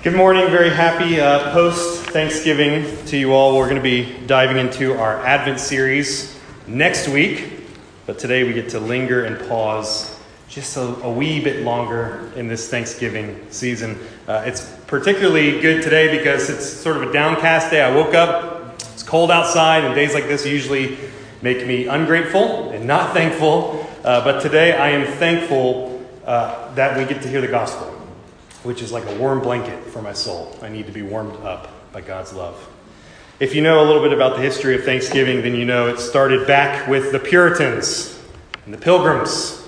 Good morning. Very happy uh, post Thanksgiving to you all. We're going to be diving into our Advent series next week, but today we get to linger and pause just a, a wee bit longer in this Thanksgiving season. Uh, it's particularly good today because it's sort of a downcast day. I woke up, it's cold outside, and days like this usually make me ungrateful and not thankful. Uh, but today I am thankful uh, that we get to hear the gospel which is like a warm blanket for my soul. I need to be warmed up by God's love. If you know a little bit about the history of Thanksgiving, then you know it started back with the Puritans and the Pilgrims.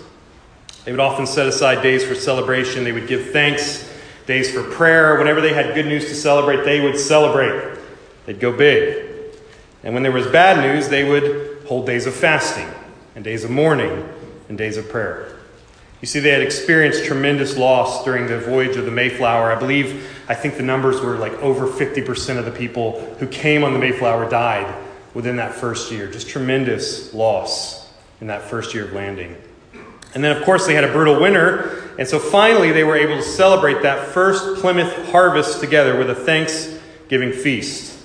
They would often set aside days for celebration, they would give thanks, days for prayer. Whenever they had good news to celebrate, they would celebrate. They'd go big. And when there was bad news, they would hold days of fasting and days of mourning and days of prayer. You see, they had experienced tremendous loss during the voyage of the Mayflower. I believe, I think the numbers were like over 50% of the people who came on the Mayflower died within that first year. Just tremendous loss in that first year of landing. And then, of course, they had a brutal winter. And so finally, they were able to celebrate that first Plymouth harvest together with a Thanksgiving feast.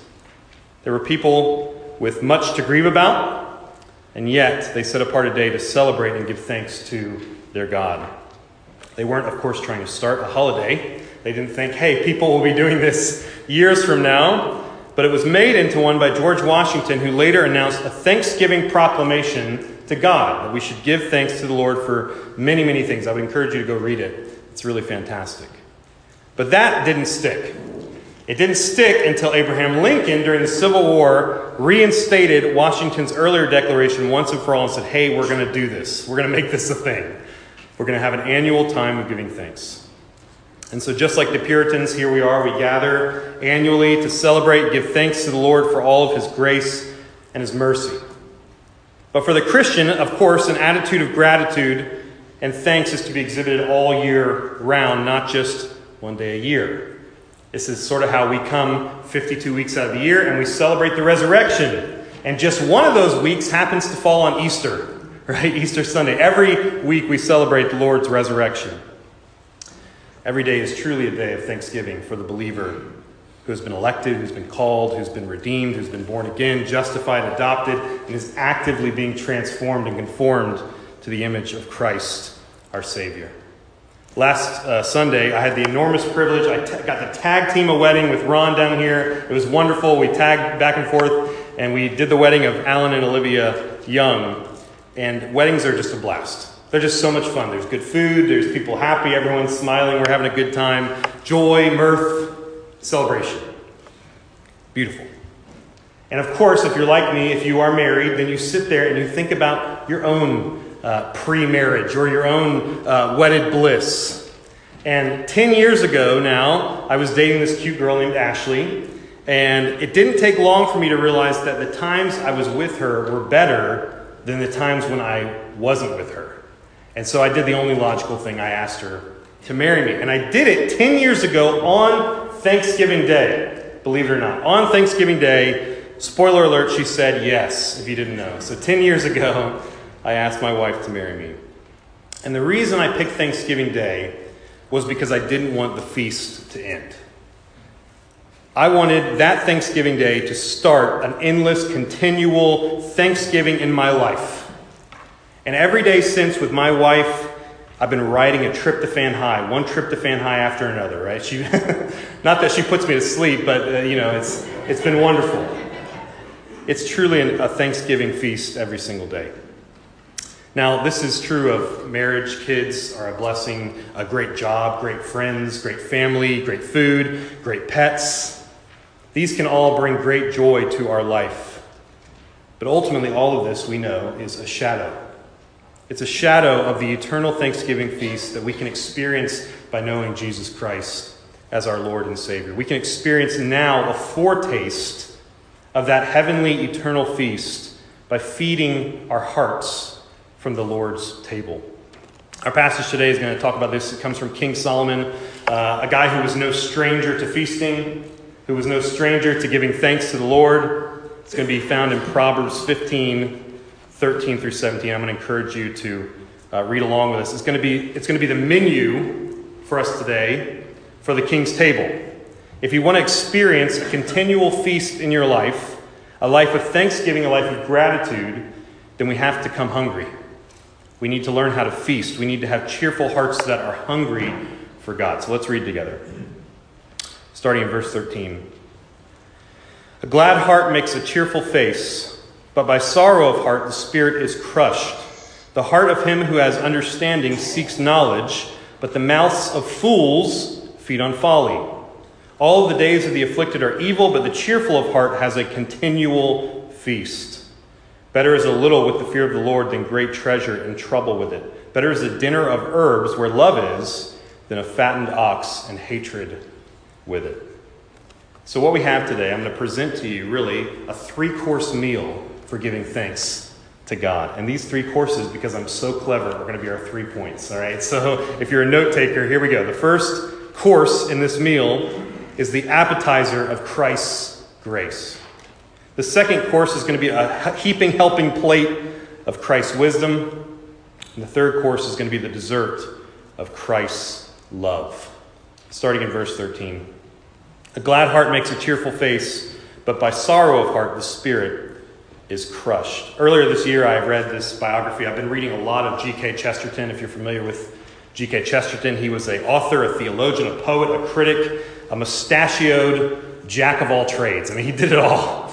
There were people with much to grieve about, and yet they set apart a day to celebrate and give thanks to their God. They weren't, of course, trying to start a holiday. They didn't think, hey, people will be doing this years from now. But it was made into one by George Washington, who later announced a Thanksgiving proclamation to God that we should give thanks to the Lord for many, many things. I would encourage you to go read it, it's really fantastic. But that didn't stick. It didn't stick until Abraham Lincoln, during the Civil War, reinstated Washington's earlier declaration once and for all and said, hey, we're going to do this. We're going to make this a thing. We're going to have an annual time of giving thanks. And so, just like the Puritans, here we are. We gather annually to celebrate, give thanks to the Lord for all of His grace and His mercy. But for the Christian, of course, an attitude of gratitude and thanks is to be exhibited all year round, not just one day a year. This is sort of how we come 52 weeks out of the year and we celebrate the resurrection. And just one of those weeks happens to fall on Easter right? Easter Sunday. Every week we celebrate the Lord's resurrection. Every day is truly a day of thanksgiving for the believer who has been elected, who's been called, who's been redeemed, who's been born again, justified, adopted, and is actively being transformed and conformed to the image of Christ, our Savior. Last uh, Sunday, I had the enormous privilege. I t- got to tag team a wedding with Ron down here. It was wonderful. We tagged back and forth, and we did the wedding of Alan and Olivia Young. And weddings are just a blast. They're just so much fun. There's good food, there's people happy, everyone's smiling, we're having a good time. Joy, mirth, celebration. Beautiful. And of course, if you're like me, if you are married, then you sit there and you think about your own uh, pre marriage or your own uh, wedded bliss. And 10 years ago now, I was dating this cute girl named Ashley. And it didn't take long for me to realize that the times I was with her were better than the times when I wasn't with her. And so I did the only logical thing. I asked her to marry me. And I did it 10 years ago on Thanksgiving Day, believe it or not. On Thanksgiving Day, spoiler alert, she said yes, if you didn't know. So 10 years ago, I asked my wife to marry me. And the reason I picked Thanksgiving Day was because I didn't want the feast to end. I wanted that Thanksgiving Day to start an endless, continual Thanksgiving in my life. And every day since with my wife, I've been riding a trip tryptophan high, one trip tryptophan high after another, right? She, not that she puts me to sleep, but uh, you know, it's, it's been wonderful. It's truly an, a Thanksgiving feast every single day. Now, this is true of marriage. Kids are a blessing, a great job, great friends, great family, great food, great pets, these can all bring great joy to our life. But ultimately, all of this, we know, is a shadow. It's a shadow of the eternal Thanksgiving feast that we can experience by knowing Jesus Christ as our Lord and Savior. We can experience now a foretaste of that heavenly eternal feast by feeding our hearts from the Lord's table. Our passage today is going to talk about this. It comes from King Solomon, uh, a guy who was no stranger to feasting, who was no stranger to giving thanks to the Lord. It's going to be found in Proverbs 15, 13 through 17. I'm going to encourage you to uh, read along with us. It's going, to be, it's going to be the menu for us today for the king's table. If you want to experience a continual feast in your life, a life of thanksgiving, a life of gratitude, then we have to come hungry. We need to learn how to feast. We need to have cheerful hearts that are hungry for God. So let's read together. Starting in verse 13. A glad heart makes a cheerful face, but by sorrow of heart the spirit is crushed. The heart of him who has understanding seeks knowledge, but the mouths of fools feed on folly. All the days of the afflicted are evil, but the cheerful of heart has a continual feast. Better is a little with the fear of the Lord than great treasure and trouble with it. Better is a dinner of herbs where love is than a fattened ox and hatred with it. So, what we have today, I'm going to present to you really a three course meal for giving thanks to God. And these three courses, because I'm so clever, are going to be our three points. All right? So, if you're a note taker, here we go. The first course in this meal is the appetizer of Christ's grace. The second course is going to be a heaping, helping plate of Christ's wisdom. And the third course is going to be the dessert of Christ's love. Starting in verse 13. A glad heart makes a cheerful face, but by sorrow of heart the spirit is crushed. Earlier this year, I read this biography. I've been reading a lot of G.K. Chesterton. If you're familiar with G.K. Chesterton, he was an author, a theologian, a poet, a critic, a mustachioed jack of all trades. I mean, he did it all.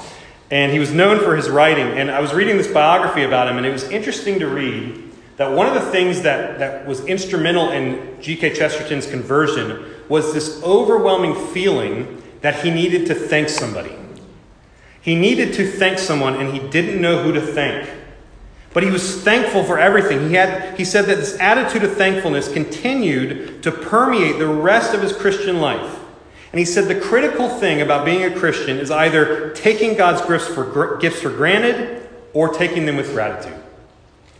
And he was known for his writing. And I was reading this biography about him, and it was interesting to read that one of the things that, that was instrumental in G.K. Chesterton's conversion was this overwhelming feeling that he needed to thank somebody. He needed to thank someone, and he didn't know who to thank. But he was thankful for everything. He, had, he said that this attitude of thankfulness continued to permeate the rest of his Christian life. And he said the critical thing about being a Christian is either taking God's gifts for, gifts for granted or taking them with gratitude.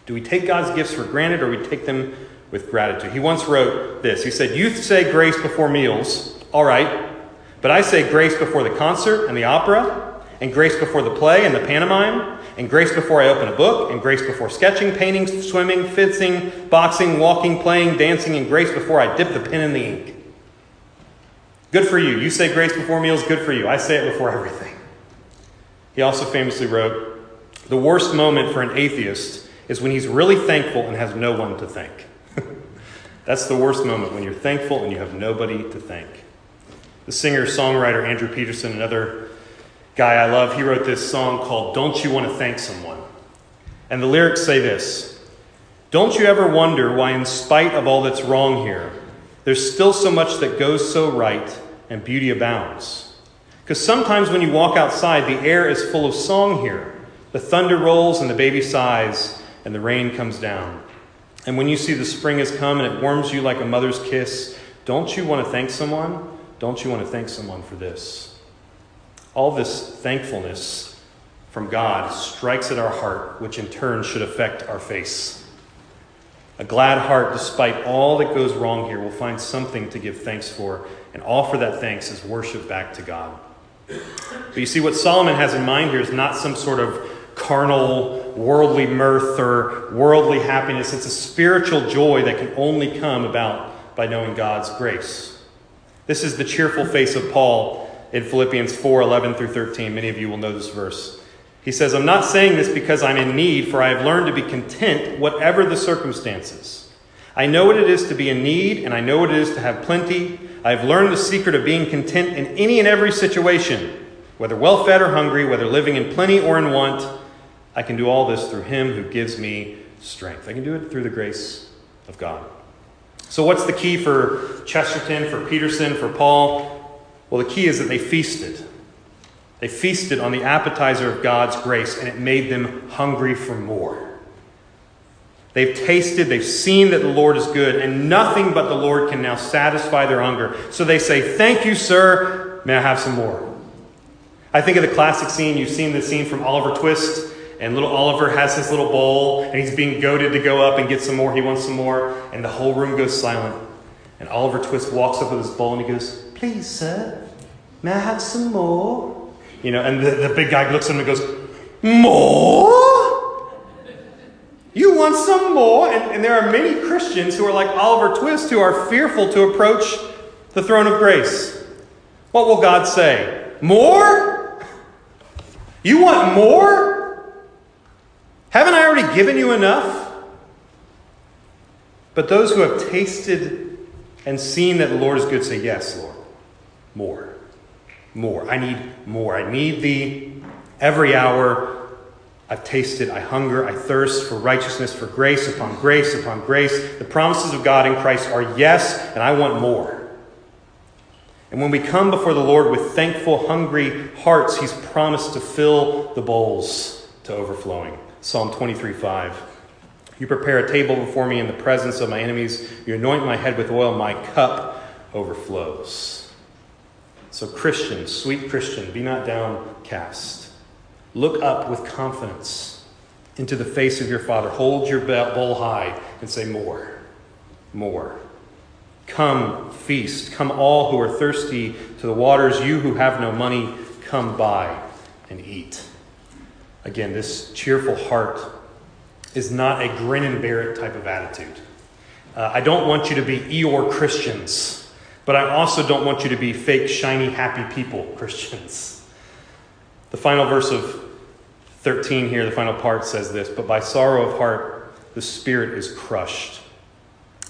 Do we take God's gifts for granted or we take them with gratitude? He once wrote this. He said, You say grace before meals, all right, but I say grace before the concert and the opera, and grace before the play and the pantomime, and grace before I open a book, and grace before sketching, painting, swimming, fencing, boxing, walking, playing, dancing, and grace before I dip the pen in the ink. Good for you. You say grace before meals, good for you. I say it before everything. He also famously wrote The worst moment for an atheist is when he's really thankful and has no one to thank. That's the worst moment when you're thankful and you have nobody to thank. The singer songwriter Andrew Peterson, another guy I love, he wrote this song called Don't You Want to Thank Someone? And the lyrics say this Don't you ever wonder why, in spite of all that's wrong here, there's still so much that goes so right and beauty abounds. Because sometimes when you walk outside, the air is full of song here. The thunder rolls and the baby sighs and the rain comes down. And when you see the spring has come and it warms you like a mother's kiss, don't you want to thank someone? Don't you want to thank someone for this? All this thankfulness from God strikes at our heart, which in turn should affect our face. A glad heart, despite all that goes wrong here, will find something to give thanks for, and offer that thanks as worship back to God. But you see, what Solomon has in mind here is not some sort of carnal, worldly mirth or worldly happiness. It's a spiritual joy that can only come about by knowing God's grace. This is the cheerful face of Paul in Philippians 4 11 through 13. Many of you will know this verse. He says, I'm not saying this because I'm in need, for I have learned to be content, whatever the circumstances. I know what it is to be in need, and I know what it is to have plenty. I have learned the secret of being content in any and every situation, whether well fed or hungry, whether living in plenty or in want. I can do all this through Him who gives me strength. I can do it through the grace of God. So, what's the key for Chesterton, for Peterson, for Paul? Well, the key is that they feasted. They feasted on the appetizer of God's grace, and it made them hungry for more. They've tasted, they've seen that the Lord is good, and nothing but the Lord can now satisfy their hunger. So they say, Thank you, sir. May I have some more? I think of the classic scene. You've seen the scene from Oliver Twist, and little Oliver has his little bowl, and he's being goaded to go up and get some more. He wants some more, and the whole room goes silent. And Oliver Twist walks up with his bowl and he goes, Please, sir, may I have some more? You know, and the, the big guy looks at him and goes, More? You want some more? And, and there are many Christians who are like Oliver Twist who are fearful to approach the throne of grace. What will God say? More? You want more? Haven't I already given you enough? But those who have tasted and seen that the Lord is good say, Yes, Lord, more. More. I need more. I need thee every hour. I've tasted, I hunger, I thirst for righteousness, for grace upon grace upon grace. The promises of God in Christ are yes, and I want more. And when we come before the Lord with thankful, hungry hearts, He's promised to fill the bowls to overflowing. Psalm 23 5. You prepare a table before me in the presence of my enemies. You anoint my head with oil, my cup overflows. So, Christian, sweet Christian, be not downcast. Look up with confidence into the face of your Father. Hold your bowl high and say, More, more. Come, feast. Come, all who are thirsty to the waters. You who have no money, come buy and eat. Again, this cheerful heart is not a grin and bear it type of attitude. Uh, I don't want you to be Eeyore Christians, but I also don't want you to be fake, shiny, happy people Christians. The final verse of 13 here, the final part says this But by sorrow of heart, the spirit is crushed.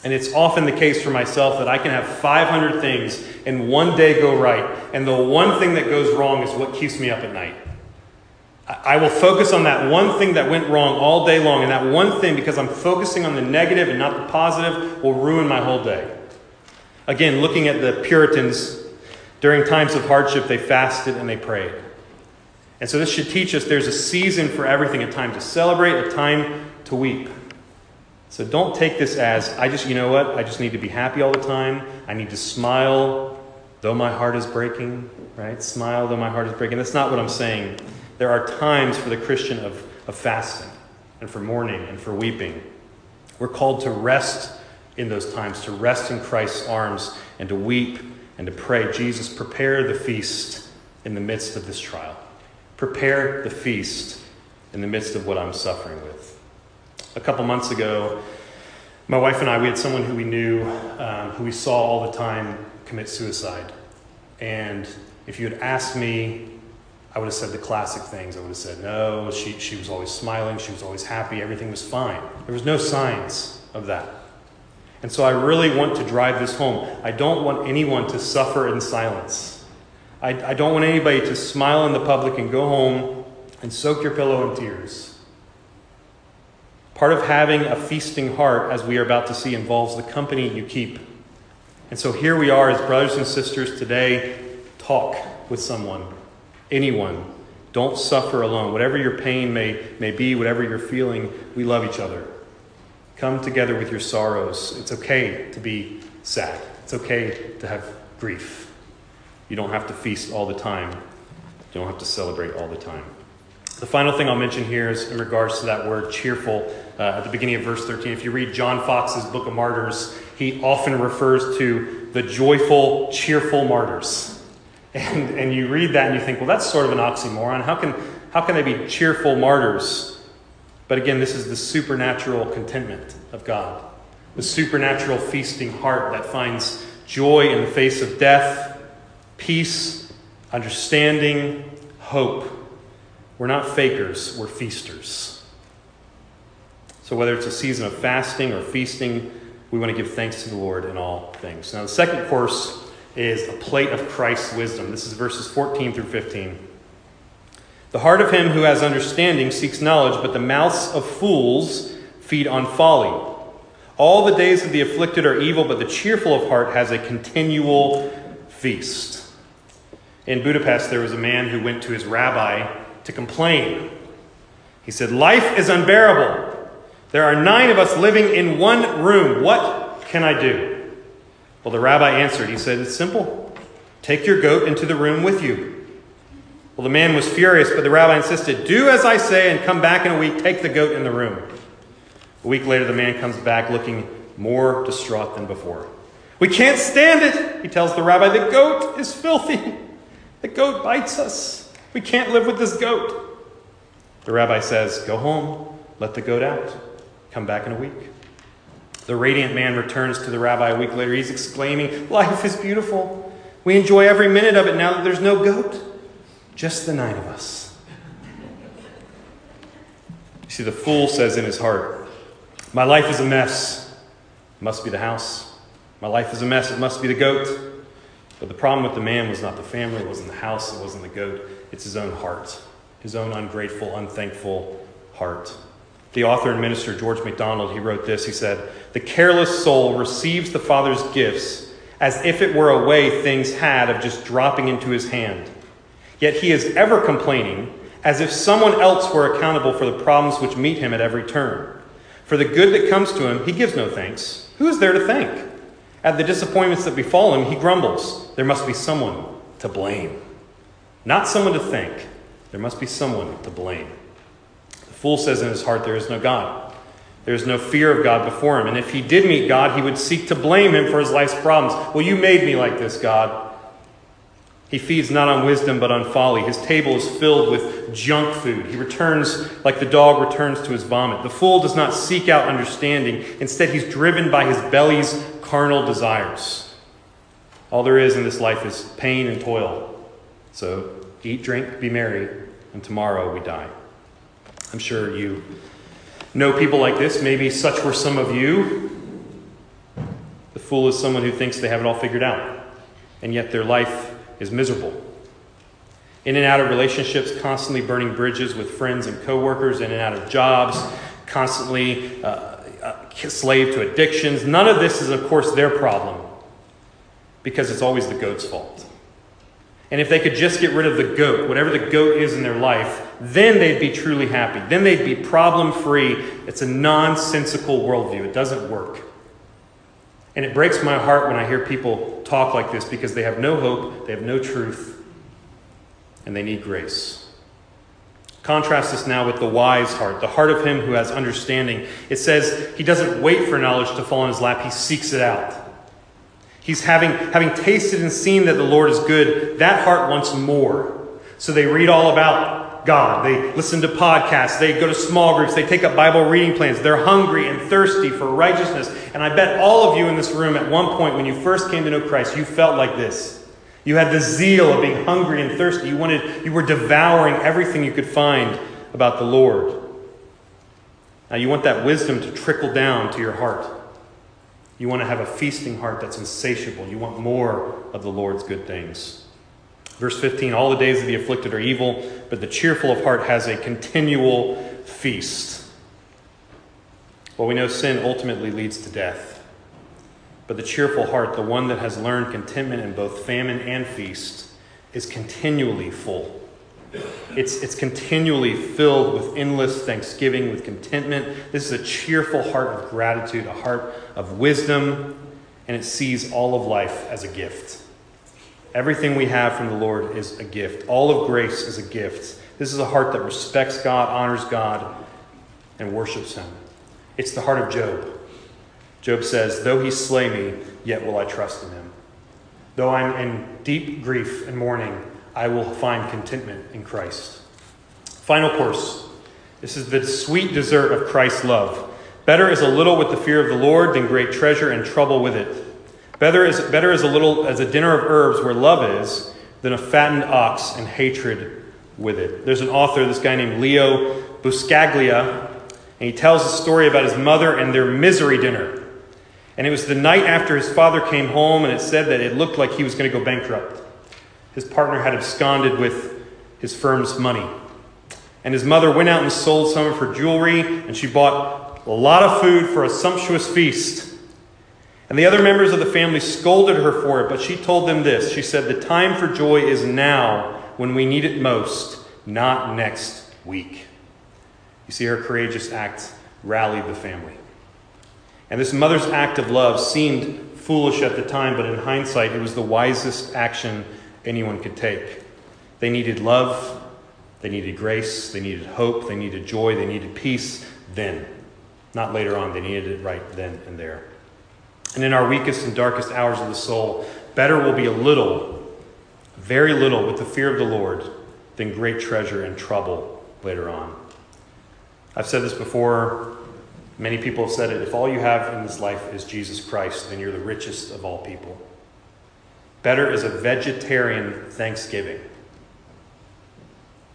And it's often the case for myself that I can have 500 things and one day go right, and the one thing that goes wrong is what keeps me up at night. I will focus on that one thing that went wrong all day long, and that one thing, because I'm focusing on the negative and not the positive, will ruin my whole day. Again, looking at the Puritans, during times of hardship, they fasted and they prayed. And so this should teach us there's a season for everything a time to celebrate, a time to weep. So don't take this as, I just, you know what, I just need to be happy all the time. I need to smile though my heart is breaking, right? Smile though my heart is breaking. That's not what I'm saying. There are times for the Christian of, of fasting and for mourning and for weeping. We're called to rest in those times, to rest in Christ's arms and to weep and to pray. Jesus, prepare the feast in the midst of this trial. Prepare the feast in the midst of what I'm suffering with. A couple months ago, my wife and I, we had someone who we knew, um, who we saw all the time commit suicide. And if you had asked me I would have said the classic things. I would have said, no, she, she was always smiling, she was always happy, everything was fine. There was no signs of that. And so I really want to drive this home. I don't want anyone to suffer in silence. I, I don't want anybody to smile in the public and go home and soak your pillow in tears. Part of having a feasting heart, as we are about to see, involves the company you keep. And so here we are as brothers and sisters today. Talk with someone anyone. Don't suffer alone. Whatever your pain may, may be, whatever you're feeling, we love each other. Come together with your sorrows. It's okay to be sad, it's okay to have grief. You don't have to feast all the time, you don't have to celebrate all the time. The final thing I'll mention here is in regards to that word cheerful uh, at the beginning of verse 13. If you read John Foxe's Book of Martyrs, he often refers to the joyful, cheerful martyrs. And, and you read that and you think, well, that's sort of an oxymoron. How can, how can they be cheerful martyrs? But again, this is the supernatural contentment of God, the supernatural feasting heart that finds joy in the face of death, peace, understanding, hope. We're not fakers, we're feasters. So, whether it's a season of fasting or feasting, we want to give thanks to the Lord in all things. Now, the second course is a plate of Christ's wisdom. This is verses 14 through 15. The heart of him who has understanding seeks knowledge, but the mouths of fools feed on folly. All the days of the afflicted are evil, but the cheerful of heart has a continual feast. In Budapest, there was a man who went to his rabbi to complain. He said, Life is unbearable. There are nine of us living in one room. What can I do? Well, the rabbi answered. He said, It's simple. Take your goat into the room with you. Well, the man was furious, but the rabbi insisted, Do as I say and come back in a week. Take the goat in the room. A week later, the man comes back looking more distraught than before. We can't stand it, he tells the rabbi. The goat is filthy. The goat bites us. We can't live with this goat. The rabbi says, Go home, let the goat out. Come back in a week. The radiant man returns to the rabbi a week later. He's exclaiming, Life is beautiful. We enjoy every minute of it now that there's no goat. Just the nine of us. You see, the fool says in his heart, My life is a mess. It must be the house. My life is a mess. It must be the goat. But the problem with the man was not the family, it wasn't the house, it wasn't the goat. It's his own heart, his own ungrateful, unthankful heart. The author and minister, George MacDonald, he wrote this. He said, The careless soul receives the Father's gifts as if it were a way things had of just dropping into his hand. Yet he is ever complaining as if someone else were accountable for the problems which meet him at every turn. For the good that comes to him, he gives no thanks. Who is there to thank? At the disappointments that befall him, he grumbles. There must be someone to blame. Not someone to thank. There must be someone to blame. Fool says in his heart, There is no God. There is no fear of God before him. And if he did meet God, he would seek to blame him for his life's problems. Well, you made me like this, God. He feeds not on wisdom, but on folly. His table is filled with junk food. He returns like the dog returns to his vomit. The fool does not seek out understanding. Instead, he's driven by his belly's carnal desires. All there is in this life is pain and toil. So eat, drink, be merry, and tomorrow we die. I'm sure you know people like this. Maybe such were some of you. The fool is someone who thinks they have it all figured out, and yet their life is miserable. In and out of relationships, constantly burning bridges with friends and coworkers, in and out of jobs, constantly uh, uh, slave to addictions. None of this is, of course, their problem because it's always the goat's fault. And if they could just get rid of the goat, whatever the goat is in their life, then they'd be truly happy. Then they'd be problem free. It's a nonsensical worldview, it doesn't work. And it breaks my heart when I hear people talk like this because they have no hope, they have no truth, and they need grace. Contrast this now with the wise heart, the heart of him who has understanding. It says he doesn't wait for knowledge to fall in his lap, he seeks it out. He's having, having tasted and seen that the Lord is good, that heart wants more. So they read all about God. They listen to podcasts. They go to small groups. They take up Bible reading plans. They're hungry and thirsty for righteousness. And I bet all of you in this room at one point when you first came to know Christ, you felt like this. You had the zeal of being hungry and thirsty. You wanted, you were devouring everything you could find about the Lord. Now you want that wisdom to trickle down to your heart. You want to have a feasting heart that's insatiable. You want more of the Lord's good things. Verse 15 All the days of the afflicted are evil, but the cheerful of heart has a continual feast. Well, we know sin ultimately leads to death. But the cheerful heart, the one that has learned contentment in both famine and feast, is continually full. It's, it's continually filled with endless thanksgiving, with contentment. This is a cheerful heart of gratitude, a heart of wisdom, and it sees all of life as a gift. Everything we have from the Lord is a gift. All of grace is a gift. This is a heart that respects God, honors God, and worships Him. It's the heart of Job. Job says, Though he slay me, yet will I trust in him. Though I'm in deep grief and mourning, I will find contentment in Christ. Final course. This is the sweet dessert of Christ's love. Better is a little with the fear of the Lord than great treasure and trouble with it. Better is, better is a little as a dinner of herbs where love is than a fattened ox and hatred with it. There's an author, this guy named Leo Buscaglia, and he tells a story about his mother and their misery dinner. And it was the night after his father came home, and it said that it looked like he was going to go bankrupt. His partner had absconded with his firm's money. And his mother went out and sold some of her jewelry, and she bought a lot of food for a sumptuous feast. And the other members of the family scolded her for it, but she told them this. She said, The time for joy is now when we need it most, not next week. You see, her courageous act rallied the family. And this mother's act of love seemed foolish at the time, but in hindsight, it was the wisest action anyone could take. They needed love, they needed grace, they needed hope, they needed joy, they needed peace then. Not later on, they needed it right then and there. And in our weakest and darkest hours of the soul, better will be a little, very little, with the fear of the Lord than great treasure and trouble later on. I've said this before Many people have said it if all you have in this life is Jesus Christ, then you're the richest of all people. Better is a vegetarian Thanksgiving.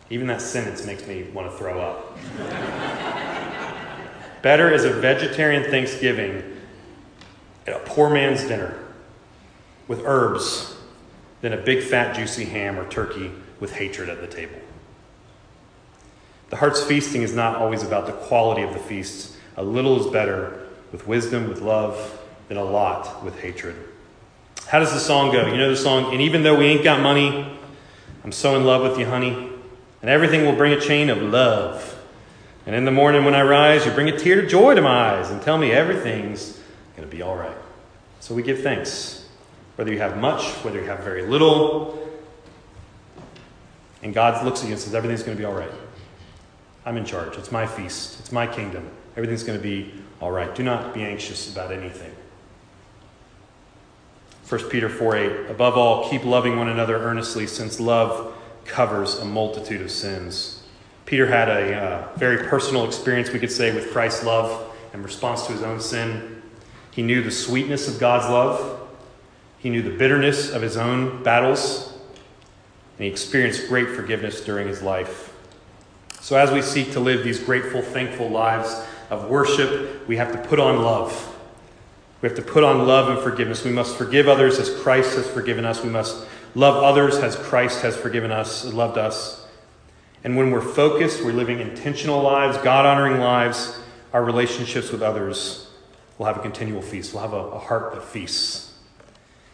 Even that sentence makes me want to throw up. Better is a vegetarian Thanksgiving at a poor man's dinner with herbs than a big fat juicy ham or turkey with hatred at the table. The heart's feasting is not always about the quality of the feast. A little is better with wisdom, with love, than a lot with hatred. How does the song go? You know the song, and even though we ain't got money, I'm so in love with you, honey, and everything will bring a chain of love. And in the morning when I rise, you bring a tear of joy to my eyes and tell me everything's going to be all right. So we give thanks. Whether you have much, whether you have very little, and God looks at you and says, everything's going to be all right. I'm in charge. It's my feast. It's my kingdom. Everything's going to be all right. Do not be anxious about anything. 1 Peter 4 8. Above all, keep loving one another earnestly, since love covers a multitude of sins. Peter had a uh, very personal experience, we could say, with Christ's love in response to his own sin. He knew the sweetness of God's love, he knew the bitterness of his own battles, and he experienced great forgiveness during his life. So, as we seek to live these grateful, thankful lives of worship, we have to put on love. We have to put on love and forgiveness. We must forgive others as Christ has forgiven us. We must love others as Christ has forgiven us, loved us. And when we're focused, we're living intentional lives, God honoring lives, our relationships with others will have a continual feast. We'll have a, a, heart that feasts.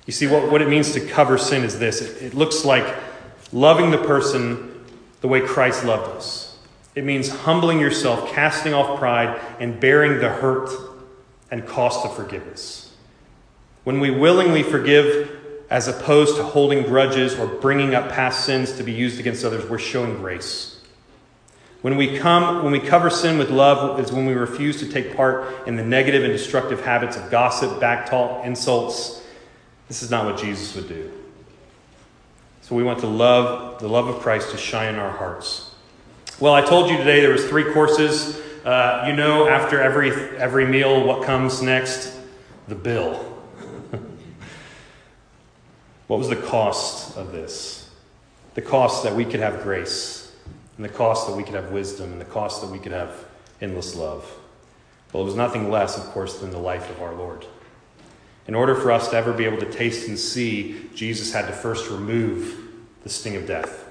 You see, what, what it means to cover sin is this it, it looks like loving the person the way Christ loved us. It means humbling yourself, casting off pride, and bearing the hurt and cost of forgiveness. When we willingly forgive as opposed to holding grudges or bringing up past sins to be used against others, we're showing grace. When we come, when we cover sin with love, is when we refuse to take part in the negative and destructive habits of gossip, backtalk, insults. This is not what Jesus would do. So we want to love the love of Christ to shine in our hearts. Well, I told you today there was three courses. Uh, you know, after every every meal, what comes next? The bill. what was the cost of this? The cost that we could have grace, and the cost that we could have wisdom, and the cost that we could have endless love. Well, it was nothing less, of course, than the life of our Lord. In order for us to ever be able to taste and see, Jesus had to first remove the sting of death.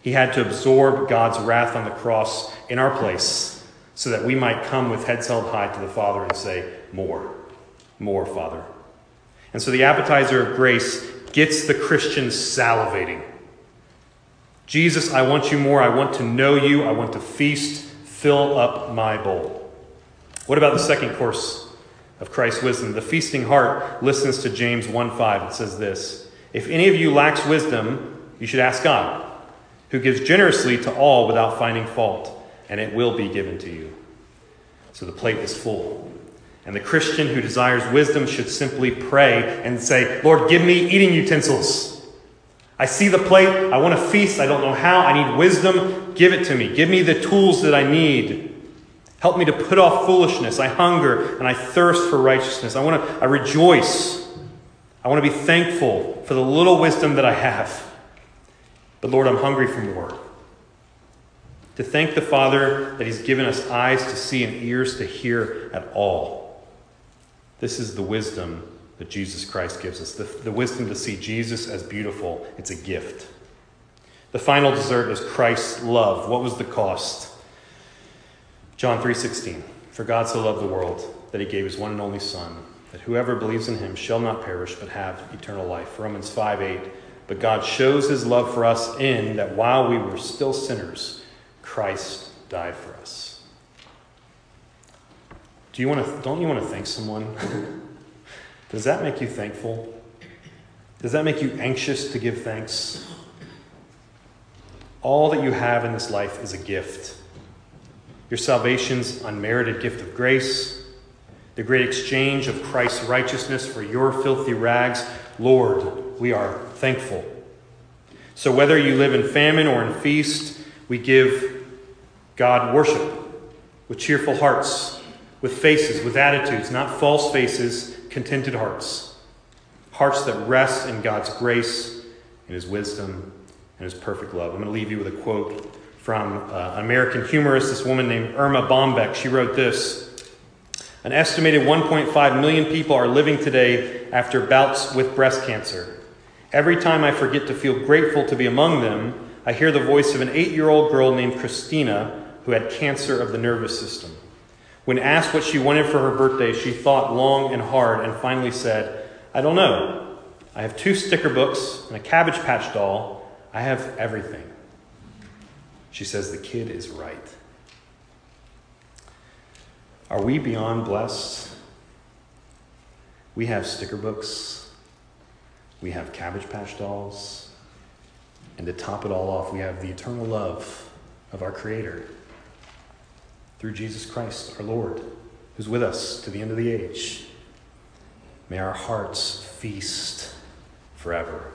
He had to absorb God's wrath on the cross in our place so that we might come with heads held high to the Father and say, More, more, Father. And so the appetizer of grace gets the Christian salivating. Jesus, I want you more. I want to know you. I want to feast. Fill up my bowl. What about the second course of Christ's wisdom? The feasting heart listens to James 1 5. It says this If any of you lacks wisdom, you should ask God, who gives generously to all without finding fault, and it will be given to you. So the plate is full. And the Christian who desires wisdom should simply pray and say, Lord, give me eating utensils. I see the plate. I want to feast. I don't know how. I need wisdom. Give it to me. Give me the tools that I need. Help me to put off foolishness. I hunger and I thirst for righteousness. I want to I rejoice. I want to be thankful for the little wisdom that I have. But Lord, I'm hungry for more. To thank the Father that He's given us eyes to see and ears to hear at all. This is the wisdom that Jesus Christ gives us the, the wisdom to see Jesus as beautiful. It's a gift. The final dessert is Christ's love. What was the cost? John 3:16. For God so loved the world that he gave his one and only son that whoever believes in him shall not perish but have eternal life. Romans 5:8. But God shows his love for us in that while we were still sinners, Christ died for us. Do you want to don't you want to thank someone? Does that make you thankful? Does that make you anxious to give thanks? All that you have in this life is a gift. Your salvation's unmerited gift of grace, the great exchange of Christ's righteousness for your filthy rags. Lord, we are thankful. So, whether you live in famine or in feast, we give God worship with cheerful hearts, with faces, with attitudes, not false faces, contented hearts. hearts that rest in God's grace, in His wisdom, and His perfect love. I'm going to leave you with a quote from uh, an American humorist, this woman named Erma Bombeck. She wrote this An estimated 1.5 million people are living today after bouts with breast cancer. Every time I forget to feel grateful to be among them, I hear the voice of an eight year old girl named Christina who had cancer of the nervous system. When asked what she wanted for her birthday, she thought long and hard and finally said, I don't know. I have two sticker books and a Cabbage Patch doll. I have everything. She says the kid is right. Are we beyond blessed? We have sticker books. We have Cabbage Patch dolls. And to top it all off, we have the eternal love of our Creator through Jesus Christ, our Lord, who's with us to the end of the age. May our hearts feast forever.